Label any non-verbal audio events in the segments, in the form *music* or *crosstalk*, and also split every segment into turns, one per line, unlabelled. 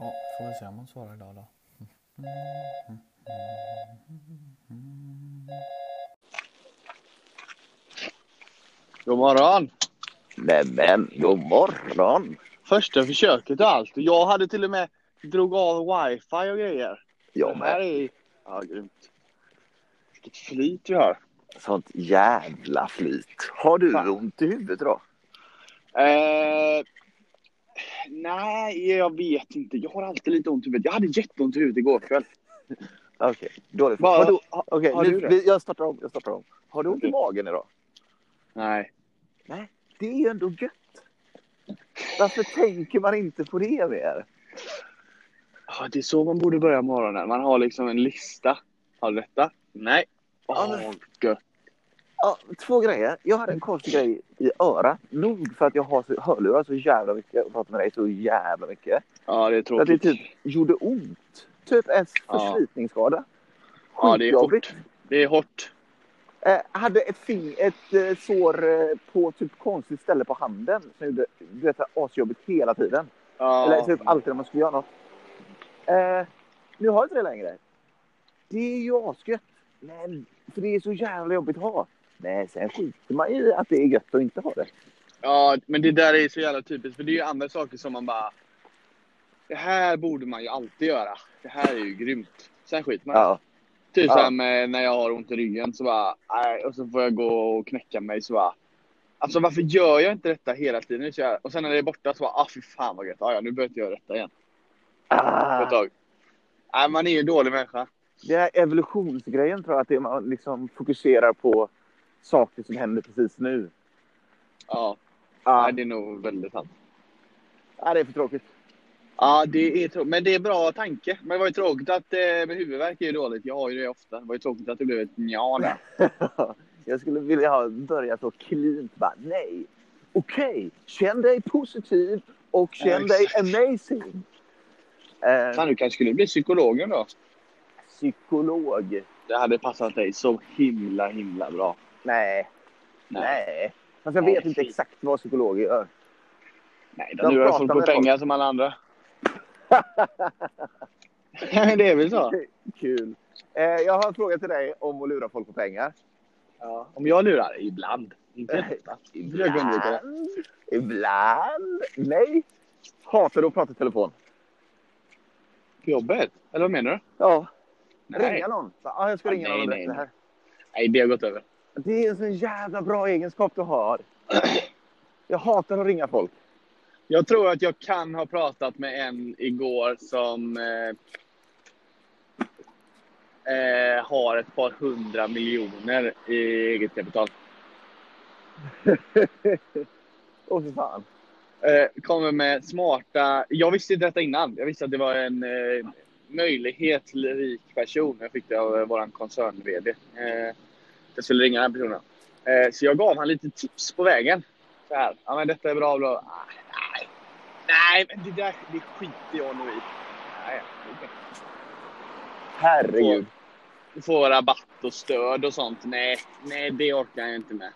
Ja, får vi se om hon svarar idag då.
God morgon!
Nämen, god morgon!
Första försöket och allt. Jag hade till och med drog av wifi och grejer.
Jag
Det här
med.
är... Ja, grymt. Vilket flyt vi har.
Sånt jävla flyt. Har du
Fan.
ont i huvudet då?
Eh, nej, jag vet inte. Jag har alltid lite ont i huvudet. Jag hade jätteont i huvudet igår kväll.
Okej, dåligt.
Bara-
Har du, ha,
har
nu,
du
jag startar om. Jag startar om. Har du ont i magen idag?
Nej.
Det är ju ändå gött. Varför tänker man inte på det mer?
Ja, det är så man borde börja morgonen. Man har liksom en lista. Har du detta? Nej.
Ja,
Åh,
men-
gött.
Ja, två grejer. Jag hade en konstig grej i örat. Nog för att jag har så- hörlurar så jävla mycket och pratar med dig så jävla mycket.
Ja, det är
Så att det
tråkigt.
typ gjorde ont. Typ en förslitningsskada.
Ja, det är hårt. Det är hårt.
Eh, hade ett, fing, ett eh, sår eh, på typ konstigt ställe på handen som gjorde du vet, asjobbigt hela tiden.
Ja.
Eller typ alltid när man skulle göra något. Eh, nu har jag inte det längre. Det är ju asgött. Men för det är så jävla jobbigt att ha. Nej, sen skiter man i att det är gött att inte ha det.
Ja, men det där är så jävla typiskt. För det är ju andra saker som man bara... Det här borde man ju alltid göra. Det här är ju grymt. Sen skiter man
Ja,
Typ
Ja.
med när jag har ont i ryggen så bara... Nej, och så får jag gå och knäcka mig så bara... Alltså varför gör jag inte detta hela tiden? Och sen när det är borta så bara... Ah fy fan vad gött. Ah, ja, nu behöver inte jag göra detta igen. På ett
ah,
tag. Nej, man är ju en dålig människa.
det är evolutionsgrejen tror jag. Att det man liksom fokuserar på saker som händer precis nu.
Ja,
Ja,
det är nog väldigt sant.
ja, det är för tråkigt.
Ja, det är tråkigt. Men det är bra tanke. Men det var ju tråkigt att... Eh, med huvudvärk är ju dåligt. Jag har ju det ofta. Det var ju tråkigt att det blev ett nja där. *laughs*
Jag skulle vilja ha börjat så cleant. Bara, nej, okej, känn dig positiv och känn dig amazing. Eh,
Fan, du kanske skulle bli psykologen då?
psykolog.
Det hade passat dig så himla, himla bra.
Nej, nej. Fast jag
Nej,
vet inte exakt vad psykologer gör.
Nej,
De
de lurar folk på
folk.
pengar som alla andra. *laughs* Men det är väl så?
Kul. Eh, jag har en fråga till dig om att lura folk på pengar.
Ja. Om jag lurar? Ibland. Inte ofta. *laughs* Undvika det.
Ibland. Ibland. Nej. Hatar du att prata i telefon?
På jobbet? Eller vad menar du?
Ja.
Nej.
Ringa någon. Ja, ah, jag ska
Ja,
ringa
nej,
någon
nej, nej.
här.
Nej, det har gått över.
Det är en sån jävla bra egenskap du har. Jag hatar att ringa folk.
Jag tror att jag kan ha pratat med en igår som eh, eh, har ett par hundra miljoner i eget kapital. *laughs*
Åh, för fan.
Eh, kommer med smarta... Jag visste inte detta innan. Jag visste att det var en eh, möjlighet rik person. Jag fick det av eh, vår koncern-VD. Eh, jag skulle ringa den här personen. Eh, så jag gav han lite tips på vägen. Så här. Ja, men detta är bra. bra. Ah, nej, nej, men det där det skiter jag nog i. Nej, okej.
Herregud.
Få rabatt och stöd och sånt. Nej, nej, det orkar jag inte med.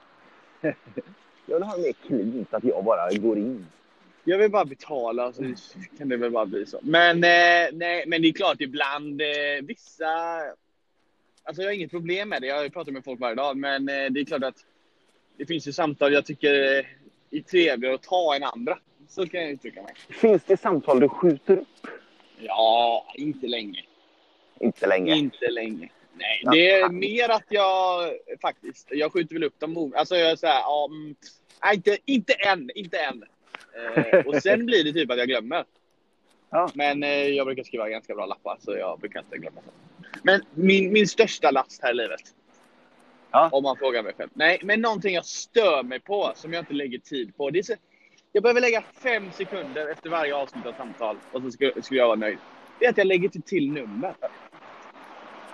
*laughs*
Jag vill ha mer cleant, att jag bara går in.
Jag vill bara betala så kan det väl bara bli så. Men, eh, nej, men det är klart ibland eh, vissa... Alltså jag har inget problem med det. Jag pratar med folk varje dag. Men eh, det är klart att det finns ju samtal jag tycker eh, är trevligare att ta än andra. Så kan jag uttrycka mig.
Finns det samtal du skjuter upp?
Ja, inte länge.
Inte länge.
Inte länge. Nej, det är mer att jag faktiskt, jag skjuter väl upp dem. Alltså jag är så här, mm, nej, inte, inte än, inte än. Eh, och sen blir det typ att jag glömmer. *laughs*
Ja.
Men eh, jag brukar skriva ganska bra lappar så jag brukar inte glömma. sånt. Men min, min största last här i livet.
Ja.
Om man frågar mig själv. Nej, men någonting jag stör mig på som jag inte lägger tid på. Det är så, jag behöver lägga fem sekunder efter varje avslutat samtal och så skulle, skulle jag vara nöjd. Det är att jag lägger inte till nummer.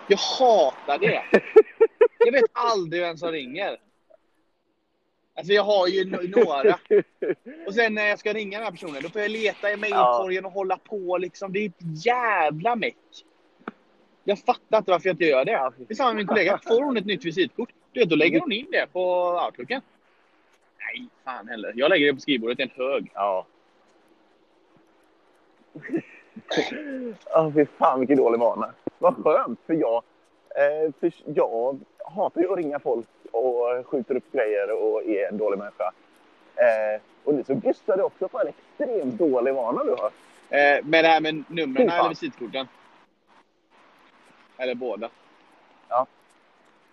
Jag hatar det. *laughs* Jag vet aldrig vem som ringer. Alltså jag har ju några. Och sen när jag ska ringa den här personen, då får jag leta i mejlkorgen och hålla på liksom. Det är ett jävla meck. Jag fattar inte varför jag inte gör det. Det är samma med min kollega. Får hon ett nytt visitkort, du vet, då lägger hon in det på outlooken. Nej, fan heller. Jag lägger det på skrivbordet i en hög.
Ja. Ja, fy fan vilken dålig vana. Vad skönt, för jag, eh, för jag hatar ju att ringa folk och skjuter upp grejer och är en dålig människa. Eh, och nu så Gustav du också på en extremt dålig vana du har.
Eh, med det här med numren eller visitkorten? Eller båda?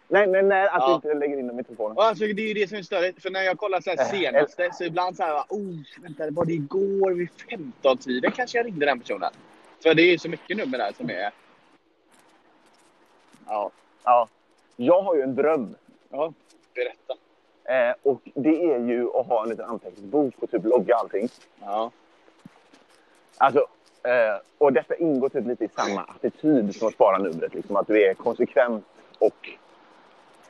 Nej, nej, nej, att
Ja.
du inte lägger in dem i telefonen.
Alltså, det är ju det som är störigt. För när jag kollar så här
Eh,
senaste så ibland så här, oh, vänta, var det igår vid 15-tiden kanske jag ringde den personen. För det är ju så mycket nummer där som är... Ja,
Ja. Jag har ju en dröm.
ja berätta.
Eh, och det är ju att ha en liten anteckningsbok och typ logga allting.
Ja.
Alltså, eh, och detta ingår typ lite i samma attityd som att spara numret. Liksom, att du är konsekvent och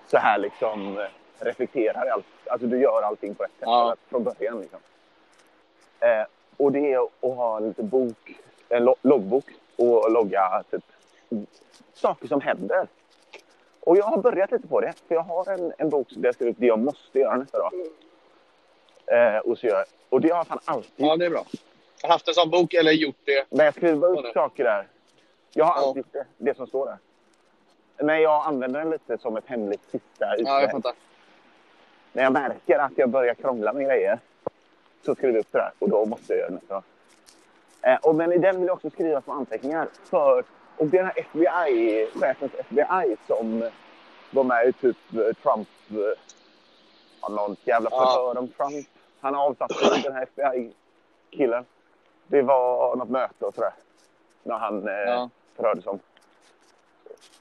så här liksom reflekterar allt. Alltså du gör allting på rätt sätt
Ja.
från början. Liksom. Eh, och det är att ha en liten bok, en lo- loggbok och logga typ saker som händer. Och jag har börjat lite på det. För jag har en, en bok där jag skriver upp det jag måste göra nästa dag. Eh, och, så gör, och det har jag fan alltid
ja, det är bra. Haft en sån bok eller gjort det.
men jag skriver
Ja,
upp saker där. Jag har
Ja.
alltid gjort det, det som står där. Men jag använder den lite som ett hemligt sista
Ja, jag
utväg.
fattar.
När jag märker att jag börjar krångla med grejer så skriver jag upp det där och då måste jag göra nästa. Eh, och men i den vill jag också skriva små anteckningar. För, och det är den här FBI, chefens FBI som var med i typ eh, Trump, eh, ja, någon jävla
Ja.
förhör om Trump. Han avsatte den här FBI-killen. Det var något möte och sådär. När han eh,
Ja.
förhördes om.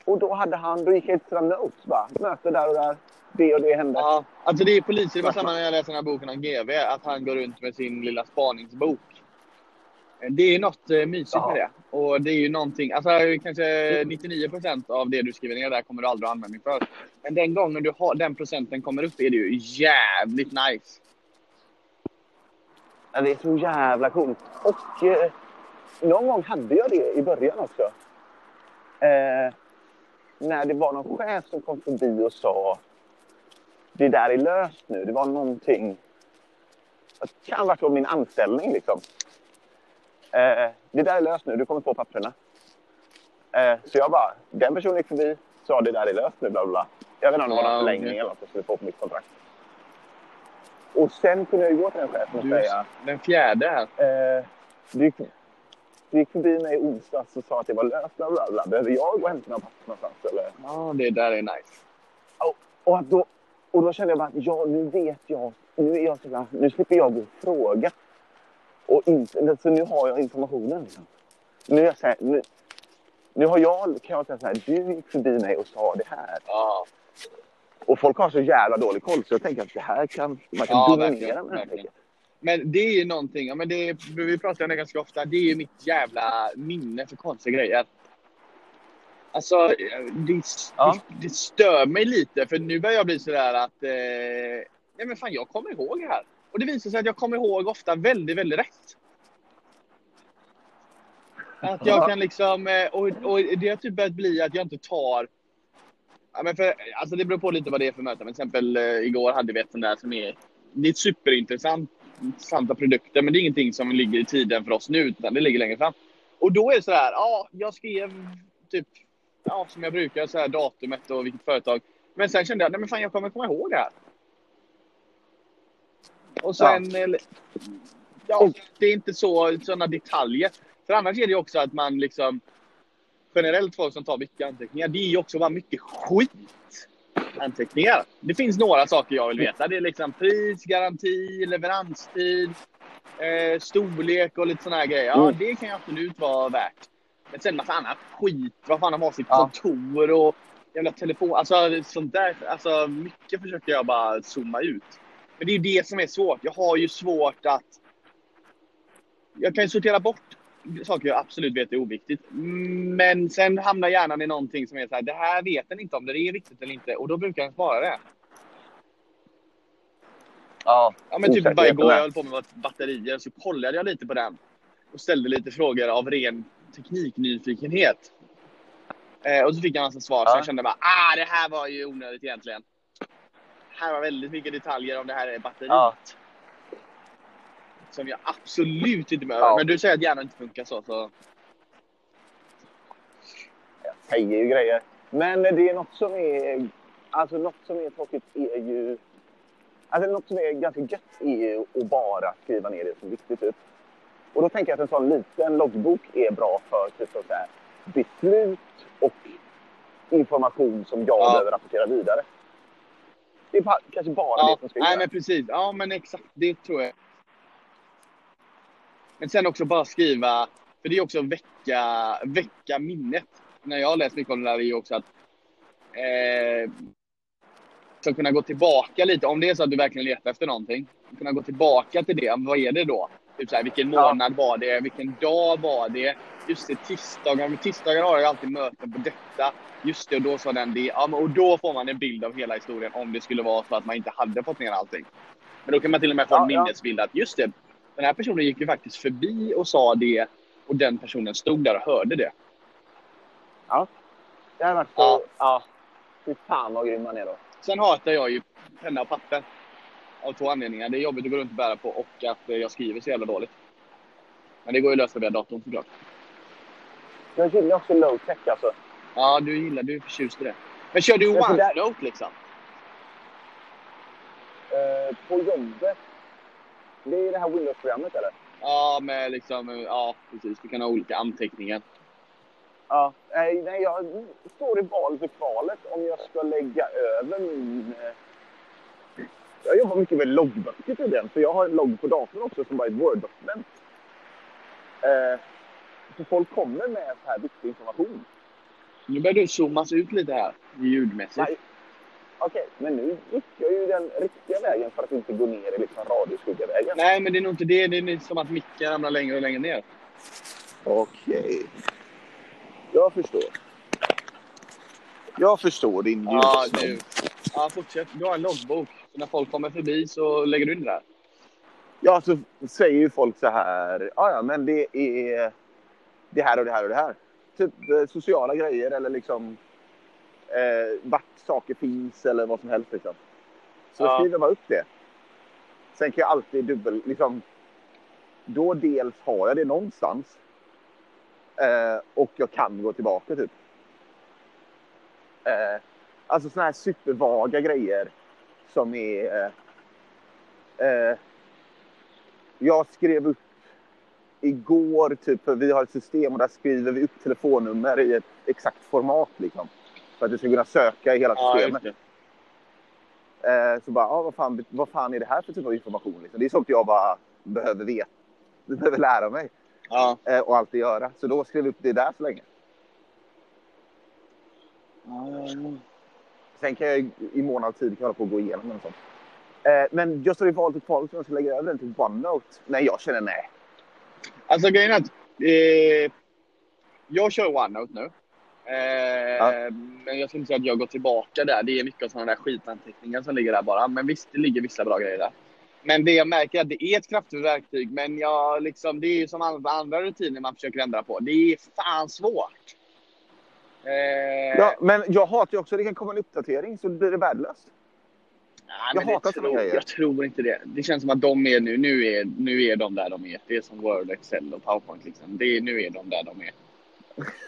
Och då hade han, då gick jag till sina notes bara. Möte där och där. Det och det hände.
Ja, alltså det är poliser. Det var samma när jag läste den här boken om GV. Att han går runt med sin lilla spaningsbok. Det är något eh, mysigt
Ja.
med det. Och det är ju någonting, alltså kanske 99% av det du skriver ner där kommer du aldrig ha användning för. Men den gången du har, den procenten kommer upp är det ju jävligt nice.
Det är så jävla coolt. Och eh, någon gång hade jag det i början också. Eh, när det var någon chef som kom förbi och sa det där är löst nu. Det var någonting. Det kan ha varit min anställning liksom. Eh, det där är löst nu. Du kommer få papperna. Eh, så jag bara, den personen gick förbi, sa det där är löst nu, bla bla. Jag vet inte om det var någon förlängning eller något jag skulle få på mitt kontrakt. Och sen kunde jag ju gå till den chefen och
Du,
säga
den fjärde här.
Eh, du, gick, du gick förbi mig i onsdags och sa att det var löst. Bla, bla, bla. Behöver jag gå och hämta några papper någonstans? Eller?
Ja, det där är nice.
Och, att då, och då kände jag bara att ja, nu vet jag. Nu, är jag så här, nu slipper jag gå och fråga. Och inte, så nu har jag informationen. Liksom. Nu, är jag så här, nu, nu har jag, kan jag säga så här, du gick förbi mig och sa det här.
Ja,
Och folk har så jävla dålig koll så jag tänker att det här kan, man kan
Ja,
dominera med
verkligen. Men det är ju någonting, ja, men det är, vi pratar om det ganska ofta, det är ju mitt jävla minne för konstiga grejer. Alltså, det,
Ja.
det, det stör mig lite för nu börjar jag bli sådär att, eh, nej men fan jag kommer ihåg det här. Och det visar sig att jag kommer ihåg ofta väldigt, väldigt rätt. Att jag
Ja.
kan liksom, eh, och, och det har typ börjat bli att jag inte tar Ja, men för, alltså det beror på lite vad det är för möte. Men till exempel eh, igår hade vi ett sånt där som är... Det är superintressant intressanta produkter, men det är ingenting som ligger i tiden för oss nu, utan det ligger längre fram. Och då är det så här, ja, jag skrev typ, ja, som jag brukar, så här datumet och vilket företag. Men sen kände jag, nej men fan, jag kommer komma ihåg det här. Och sen, eller- ja, det är inte så, sådana detaljer. För annars är det ju också att man liksom, generellt folk som tar mycket anteckningar, det är ju också bara mycket skit anteckningar. Det finns några saker jag vill veta. Det är liksom pris, garanti, leveranstid, eh, storlek och lite såna här grejer. Ja,
Mm.
det kan ju absolut vara värt. Men sen massa annat skit. Vad fan de har sitt kontor och jävla telefon. Alltså sånt där. Alltså mycket försöker jag bara zooma ut. Men det är ju det som är svårt. Jag har ju svårt att... Jag kan ju sortera bort saker jag absolut vet är oviktigt. Men sen hamnar hjärnan i någonting som är så här, det här vet den inte om det är viktigt eller inte. Och då brukar den spara det.
Ja,
Ja, men typ bara igår, jag höll på med batterier, så kollade jag lite på den. Och ställde lite frågor av ren tekniknyfikenhet. Eh, och så fick jag en massa svar, så
Ja.
jag kände bara, ah, det här var ju onödigt egentligen. Här var väldigt mycket detaljer om det här är batteriet.
Ja.
Som jag absolut inte behöver.
Ja.
Men du säger att hjärnan inte funkar så. så.
Jag säger ju grejer. Men det är något som är... Alltså något som är tråkigt är ju... Alltså något som är ganska gött är ju att bara skriva ner det som viktigt ut. Och då tänker jag att en sån liten loggbok är bra för typ så här, beslut och information som jag
Ja.
behöver rapportera vidare. Det är bara, kanske bara
Ja,
det som ska
nej
göras.
men precis. Ja men exakt, det tror jag. Men sen också bara skriva, för det är också väcka, väcka minnet. När jag har läst mycket om det där är också att eh, så kunna gå tillbaka lite, om det är så att du verkligen letar efter någonting, kunna gå tillbaka till det. Vad är det då? Typ så här, vilken månad var det? Vilken dag var det? Just det, tisdagar. Men tisdagar har jag alltid möten på detta. Just det, och då sa den det. Ja, och då får man en bild av hela historien om det skulle vara så att man inte hade fått ner allting. Men då kan man till och med få en
ja.
minnesbild att just det, den här personen gick ju faktiskt förbi och sa det och den personen stod där och hörde det.
Det här varit så...
Ja.
Ja. Fy fan vad grym man är då.
Sen hatar jag ju penna och papper. Av två anledningar. Det är jobbigt att gå runt och bära på och att eh, jag skriver så jävla dåligt. Men det går ju att lösa via datorn såklart.
Jag gillar också low tech alltså.
Ja, du gillar, du är förtjust i det. Men kör du
så där-
OneNote liksom?
Eh, på jobbet. Det är det här Windows-programmet eller?
Ja, med liksom, ja precis. Du kan ha olika anteckningar.
Ja. Nej, nej, jag står i valet och kvalet om jag ska lägga över min... eh, Jag jobbar mycket med loggböcker till den, för jag har en logg på datorn också som bara är ett Word-dokument. Eh, så folk kommer med så här viktig information.
Nu börjar du zoomas ut lite här, ljudmässigt.
Nej. Okej, men nu gick jag ju den riktiga vägen för att inte gå ner i liksom radioskuggavägen.
Nej, men det är nog inte det. Det är som att micken ramlar längre och längre ner.
Okej. Jag förstår. Jag förstår din
Ja,
ljudsnobb.
du. Ja, fortsätt. Du har en loggbok. Så när folk kommer förbi så lägger du in det där.
Ja, så säger ju folk så här. Ja, ja, men det är det här och det här och det här. Typ eh, sociala grejer eller liksom eh, vart saker finns eller vad som helst. Liksom. Så
Ja.
skriver bara upp det. Sen kan jag alltid dubbel... Liksom, då dels har jag det någonstans. Eh, och jag kan gå tillbaka typ. Eh, alltså såna här supervaga grejer som är... Eh, eh, jag skrev upp igår, typ, för vi har ett system och där skriver vi upp telefonnummer i ett exakt format. Liksom, för att du ska kunna söka i hela
Ja,
systemet.
det.
Eh, så bara, ah, vad, fan, vad fan är det här för typ av information? Liksom? Det är sånt jag bara behöver veta. behöver lära mig
Ja.
eh, och alltid göra. Så då skrev jag upp det där så länge. Sen kan jag i mån av tid kan jag hålla på och gå igenom en sån. Eh, men jag står i valet och kvalet om jag ska lägga över den till OneNote. Nej, jag känner nej.
Alltså grejen är att eh, jag kör OneNote nu. Eh,
Ja.
Men jag ska inte säga att jag går tillbaka där. Det är mycket av sådana där skitanteckningar som ligger där bara. Men visst, det ligger vissa bra grejer där. Men det jag märker är att det är ett kraftfullt verktyg. Men jag, liksom, det är ju som alla andra rutiner man försöker ändra på. Det är fan svårt. Eh,
Ja, men jag hatar ju också att det kan komma en uppdatering så blir det värdelöst.
nej,
jag hatar
tror,
grejer.
Jag tror inte det. Det känns som att de är nu. Nu är, nu är de där de är. Det är som Word, Excel och PowerPoint. Liksom. Det är, nu är de där de är.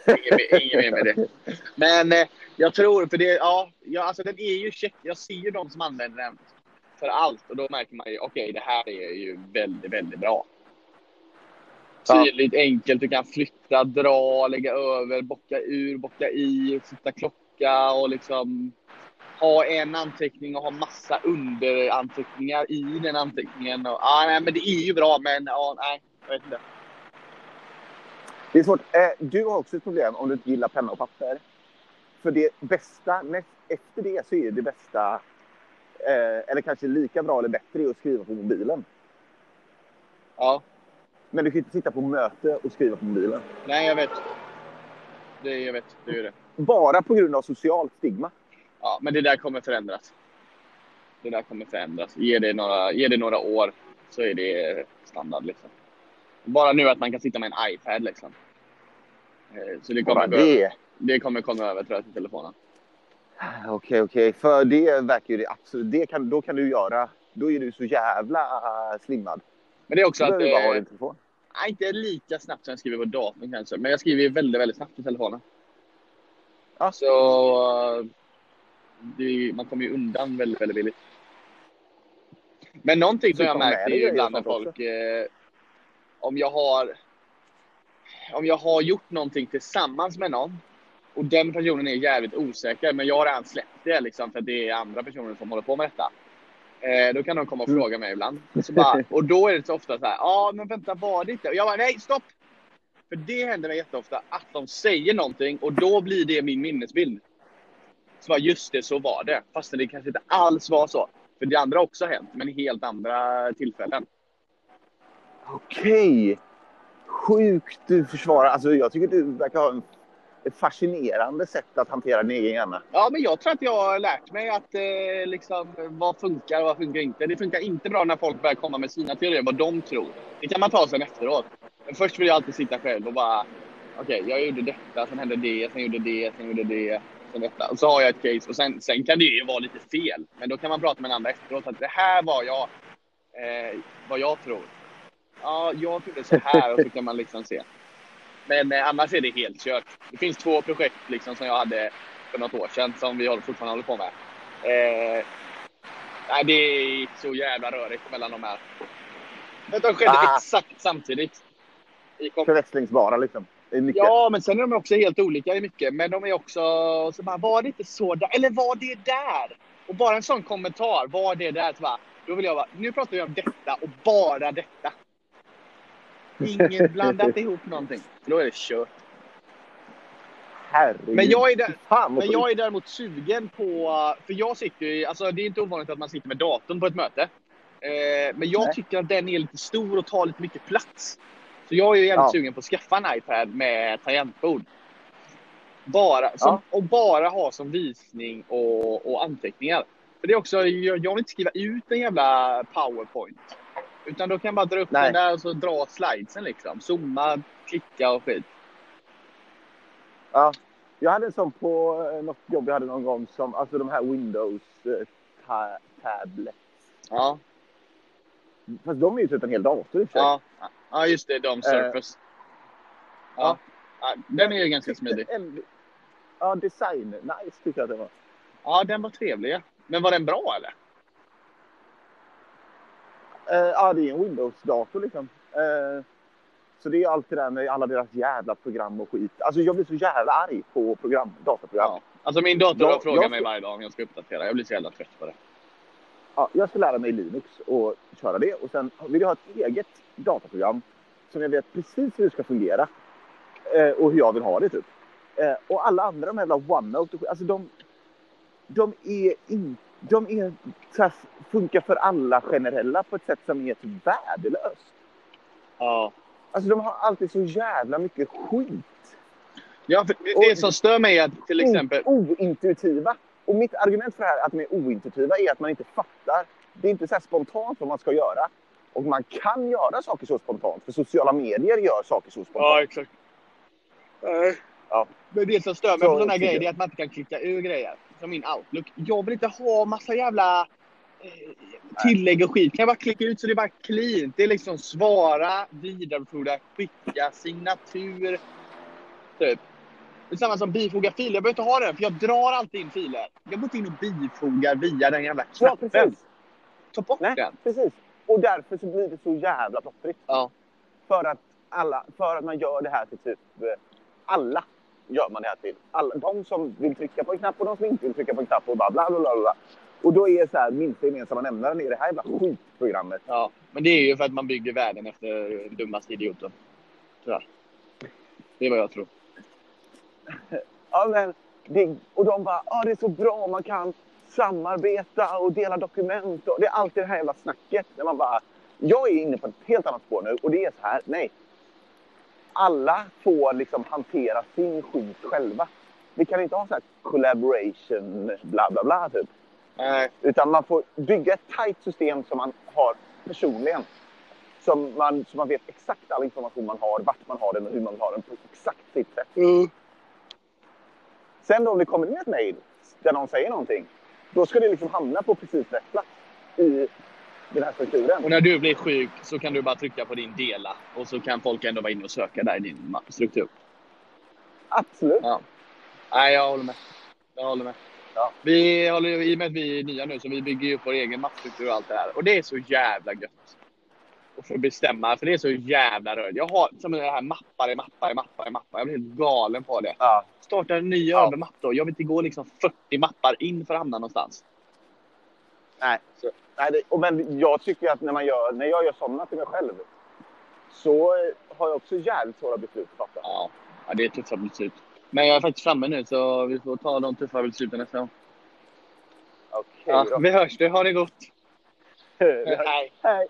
Inget mer, inget mer med det. Men eh, jag tror, för det, ja, ja, alltså den är ju check. Jag ser ju de som använder den för allt och då märker man ju, okej, det här är ju väldigt, väldigt bra.
Ja.
Tydligt, enkelt, du kan flytta, dra, lägga över, bocka ur, bocka i, sätta klocka och liksom ha en anteckning och ha massa underanteckningar i den anteckningen. Och, ah, nej, men det är ju bra, men ja, nej, jag vet inte.
Det är svårt. Eh, du har också ett problem om du inte gillar penna och papper. För det bästa, efter det så är det bästa, eh, eller kanske lika bra eller bättre, att skriva på mobilen.
Ja,
Men du kan inte sitta på möte och skriva på mobilen.
nej, jag vet. Det, jag vet, det är det.
Bara på grund av socialt stigma.
Ja, men det där kommer förändras. Det där kommer förändras. Ge det några, ge det några år så är det standard. Liksom. Bara nu att man kan sitta med en iPad. Liksom. Eh, Så det kommer, det.
det.
kommer komma över tror jag, till telefonen.
Okej, okej. För det verkar ju det absolut... Det kan, då kan du göra... Då är du så jävla eh, slimmad.
Men det är också
Du
att...
behöver bara
Eh,
din telefon.
nej, inte lika snabbt som jag skriver på datorn kanske. Men jag skriver ju väldigt, väldigt snabbt på telefonen.
Ja.
Så... Det, man kommer ju undan väldigt, väldigt billigt. Men någonting som
Du
jag
grejer
ibland när folk... Eh, om jag har... Om jag har gjort någonting tillsammans med någon och den personen är jävligt osäker, men jag har redan släppt det liksom för att det är andra personer som håller på med detta. Eh, då kan de komma och
Mm.
fråga mig ibland. Bara, *laughs* och då är det så ofta så här, ja men vänta var det inte? Och jag bara, nej stopp! För det händer mig jätteofta att de säger någonting och då blir det min minnesbild. Så bara, just det, så var det. Fast det kanske inte alls var så. För det andra har också hänt, men i helt andra tillfällen.
Okej. Sjukt du försvarar. Alltså, jag tycker du verkar ha en, ett fascinerande sätt att hantera din egen hjärna.
Ja, men jag tror att jag har lärt mig att eh, liksom, vad funkar och vad funkar inte. Det funkar inte bra när folk börjar komma med sina teorier, vad de tror. Det kan man ta sen efteråt. Men först vill jag alltid sitta själv och bara, okej, jag gjorde detta, sen hände det, sen gjorde det, sen gjorde det, sen detta. Och så har jag ett case och sen, sen kan det ju vara lite fel. Men då kan man prata med en annan efteråt att det här var jag, eh, vad jag tror. Ja, jag trodde så här och så kan man liksom se. Men eh, annars är det helt kört. Det finns två projekt liksom som jag hade för något år sedan som vi håller- fortfarande håller på med. Eh, nej, det är så jävla rörigt mellan de här. Men de skedde
Ah.
exakt samtidigt.
Förväxlingsbara liksom.
Ja, men sen är de också helt olika i mycket. Men de är också så bara, var det inte så där? Eller var det där? Och bara en sån kommentar, var det där? Så bara, då vill jag bara, nu pratar vi om detta och bara detta. Ingen *laughs* blandat ihop någonting. Då är det kört.
Herregud.
Men jag är där-
Fan,
Men jag är däremot sugen på, för jag sitter ju, alltså det är inte ovanligt att man sitter med datorn på ett möte. Eh, men jag
Nej.
tycker att den är lite stor och tar lite mycket plats. Så jag är ju jävligt
Ja.
sugen på att skaffa en iPad med tangentbord. Bara, som,
Ja.
Och bara ha som visning och, och anteckningar. För det är också, jag, jag vill inte skriva ut en jävla powerpoint. Utan då kan jag bara dra upp
Nej.
den där och så dra slidesen liksom. Zooma, klicka och skit.
Ja. Jag hade en sån på eh, något jobb jag hade någon gång som, alltså de här Windows eh, ta- tablets.
Ja,
Fast de är ju typ en hel dator i och för sig.
ja, ja just det, de Surface. Ja. ja, den är ju ganska smidig.
En- Ja, design. Nice tycker jag att det var.
Ja, den var trevlig. Men var den bra eller?
Eh, ja, det är en Windows-dator liksom. Eh, så det är allt det där med alla deras jävla program och skit. Alltså jag blir så jävla arg på program, dataprogram.
Ja. Alltså min dator
Ja,
har frågat
jag-
mig varje dag om jag ska uppdatera. Jag blir så jävla trött på det.
Ja, jag ska lära mig Linux och köra det. Och sen vill jag ha ett eget dataprogram som jag vet precis hur det ska fungera. Eh, och hur jag vill ha det typ. Och alla andra, de här jävla OneNote och skit, alltså de, de är in, de är funkar för alla generella på ett sätt som är typ värdelöst.
Ja.
Alltså de har alltid så jävla mycket skit.
Ja, för det, det som stör mig är att till exempel...
Ointuitiva. Och mitt argument för det här att de är ointuitiva är att man inte fattar. Det är inte så spontant vad man ska göra. Och man kan göra saker så spontant. För sociala medier gör saker så spontant.
exakt. Nej.
Ja.
Men det som stör mig
Så
på sådana här grejer är att man inte kan klicka ur grejer. Som min Outlook. Jag vill inte ha massa jävla tillägg och skit. Kan jag bara klicka ut så det är bara clean. Det är liksom svara, vidarebefordra, skicka, signatur. Typ. Det är samma som bifoga filer. Jag behöver inte ha den för jag drar alltid in filer. Jag går inte in och bifogar via den jävla
Ja,
knappen.
precis.
Ta bort
Nej,
den.
precis. Och därför så blir det så jävla plottrigt.
Ja.
För att, alla, för att man gör det här till typ... eh, Alla gör man det här till. Alla, de som vill trycka på en knapp och de som inte vill trycka på en knapp och bara bla bla bla. bla. Och då är så här, minsta gemensamma nämnaren i det här jävla skitprogrammet.
Ja, men det är ju för att man bygger världen efter dummaste idioten. Tyvärr. Det är vad jag tror. *laughs*
Ja, men det, och de bara, ah, det är så bra, man kan samarbeta och dela dokument. Och det är alltid det här jävla snacket. När man bara, jag är inne på ett helt annat spår nu och det är så här, nej. Alla får liksom hantera sin skit själva. Vi kan inte ha så här collaboration, bla bla bla typ.
Nej.
Utan man får bygga ett tajt system som man har personligen. Som man, så man vet exakt all information man har, vart man har den och hur man har den på exakt sitt sätt. Sen då om det kommer in ett mejl där någon säger någonting, då ska det liksom hamna på precis rätt plats i, den här strukturen.
Och när du blir sjuk så kan du bara trycka på din dela och så kan folk ändå vara inne och söka där i din struktur.
Absolut.
Ja. Nej, jag håller med. Jag håller med.
Ja.
Vi håller, I och med att vi är nya nu så vi bygger upp vår egen mappstruktur och allt det här. Och det är så jävla gött. Och få bestämma, för det är så jävla rörigt. Jag har som det här mappar i mappar i mappar i mappar. Jag blir helt galen på det.
Ja.
Starta en ny
Ja.
övermapp då. Jag vill inte gå liksom 40 mappar in för att hamna någonstans.
Nej.
Så.
Nej det, och men jag tycker att när, man gör, när jag gör sådana till mig själv så har jag också jävligt svåra beslut att fatta.
Ja, ja det är tuffa beslut. Men jag är faktiskt framme nu så vi får ta de tuffa besluten nästa gång.
Okej
Ja,
då.
vi hörs. Det har det gott. *laughs* Hej.
Hej.